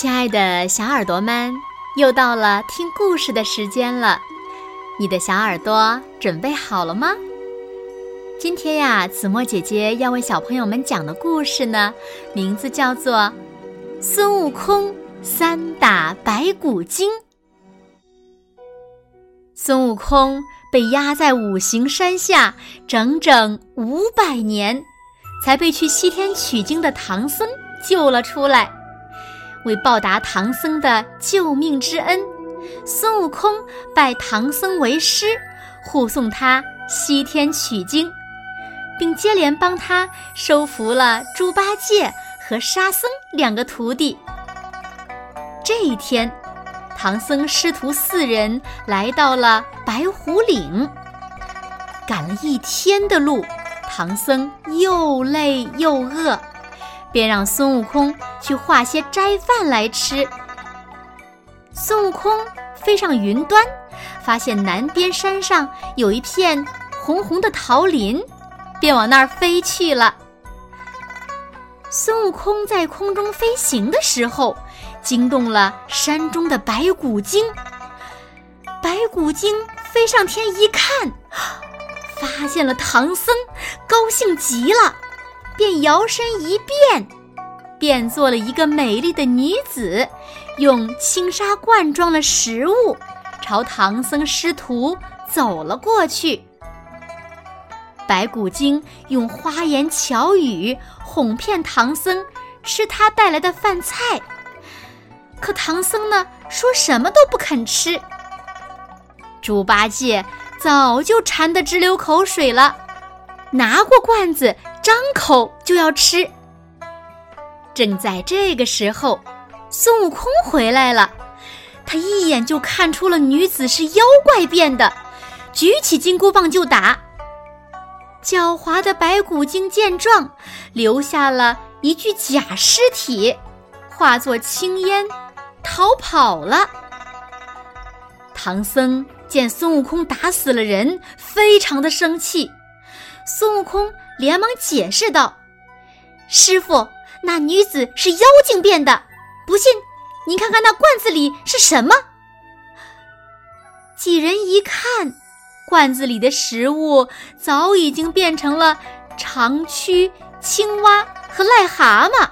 亲爱的小耳朵们，又到了听故事的时间了。你的小耳朵准备好了吗？今天呀，子墨姐姐要为小朋友们讲的故事呢，名字叫做《孙悟空三打白骨精》。孙悟空被压在五行山下整整五百年，才被去西天取经的唐僧救了出来。为报答唐僧的救命之恩，孙悟空拜唐僧为师，护送他西天取经，并接连帮他收服了猪八戒和沙僧两个徒弟。这一天，唐僧师徒四人来到了白虎岭，赶了一天的路，唐僧又累又饿。便让孙悟空去化些斋饭来吃。孙悟空飞上云端，发现南边山上有一片红红的桃林，便往那儿飞去了。孙悟空在空中飞行的时候，惊动了山中的白骨精。白骨精飞上天一看，发现了唐僧，高兴极了。便摇身一变，变做了一个美丽的女子，用青纱罐装了食物，朝唐僧师徒走了过去。白骨精用花言巧语哄骗唐僧吃他带来的饭菜，可唐僧呢，说什么都不肯吃。猪八戒早就馋得直流口水了，拿过罐子。张口就要吃。正在这个时候，孙悟空回来了。他一眼就看出了女子是妖怪变的，举起金箍棒就打。狡猾的白骨精见状，留下了一具假尸体，化作青烟，逃跑了。唐僧见孙悟空打死了人，非常的生气。孙悟空。连忙解释道：“师傅，那女子是妖精变的，不信，您看看那罐子里是什么。”几人一看，罐子里的食物早已经变成了长蛆、青蛙和癞蛤蟆。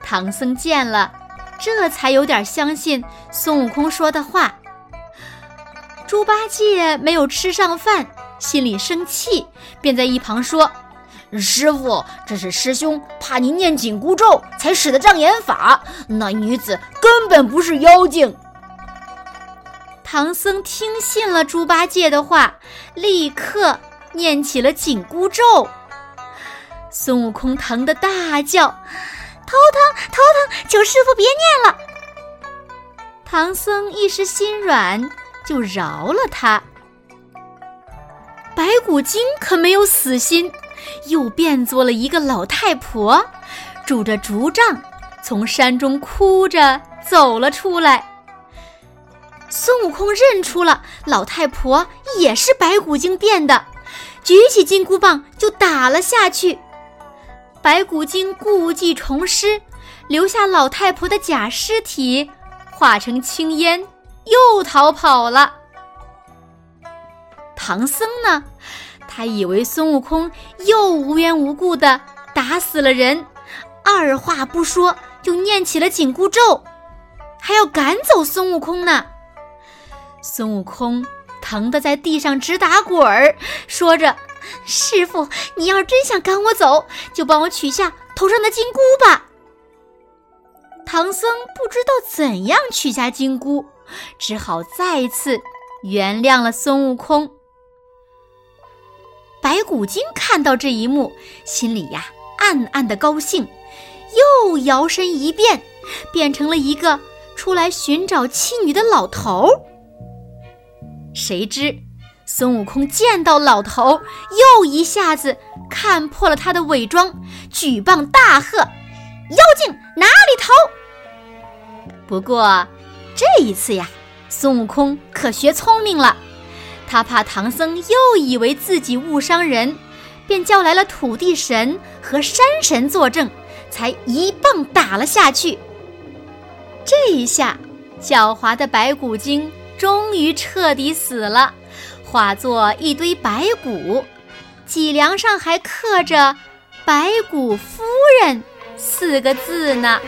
唐僧见了，这才有点相信孙悟空说的话。猪八戒没有吃上饭。心里生气，便在一旁说：“师傅，这是师兄怕您念紧箍咒才使的障眼法，那女子根本不是妖精。”唐僧听信了猪八戒的话，立刻念起了紧箍咒。孙悟空疼得大叫：“头疼，头疼！求师傅别念了。”唐僧一时心软，就饶了他。白骨精可没有死心，又变作了一个老太婆，拄着竹杖，从山中哭着走了出来。孙悟空认出了老太婆也是白骨精变的，举起金箍棒就打了下去。白骨精故技重施，留下老太婆的假尸体，化成青烟，又逃跑了。唐僧呢？他以为孙悟空又无缘无故的打死了人，二话不说就念起了紧箍咒，还要赶走孙悟空呢。孙悟空疼得在地上直打滚儿，说着：“师傅，你要是真想赶我走，就帮我取下头上的金箍吧。”唐僧不知道怎样取下金箍，只好再次原谅了孙悟空。白骨精看到这一幕，心里呀暗暗的高兴，又摇身一变，变成了一个出来寻找妻女的老头。谁知孙悟空见到老头，又一下子看破了他的伪装，举棒大喝：“妖精哪里！”不过这一次呀，孙悟空可学聪明了。他怕唐僧又以为自己误伤人，便叫来了土地神和山神作证，才一棒打了下去。这一下，狡猾的白骨精终于彻底死了，化作一堆白骨，脊梁上还刻着“白骨夫人”四个字呢。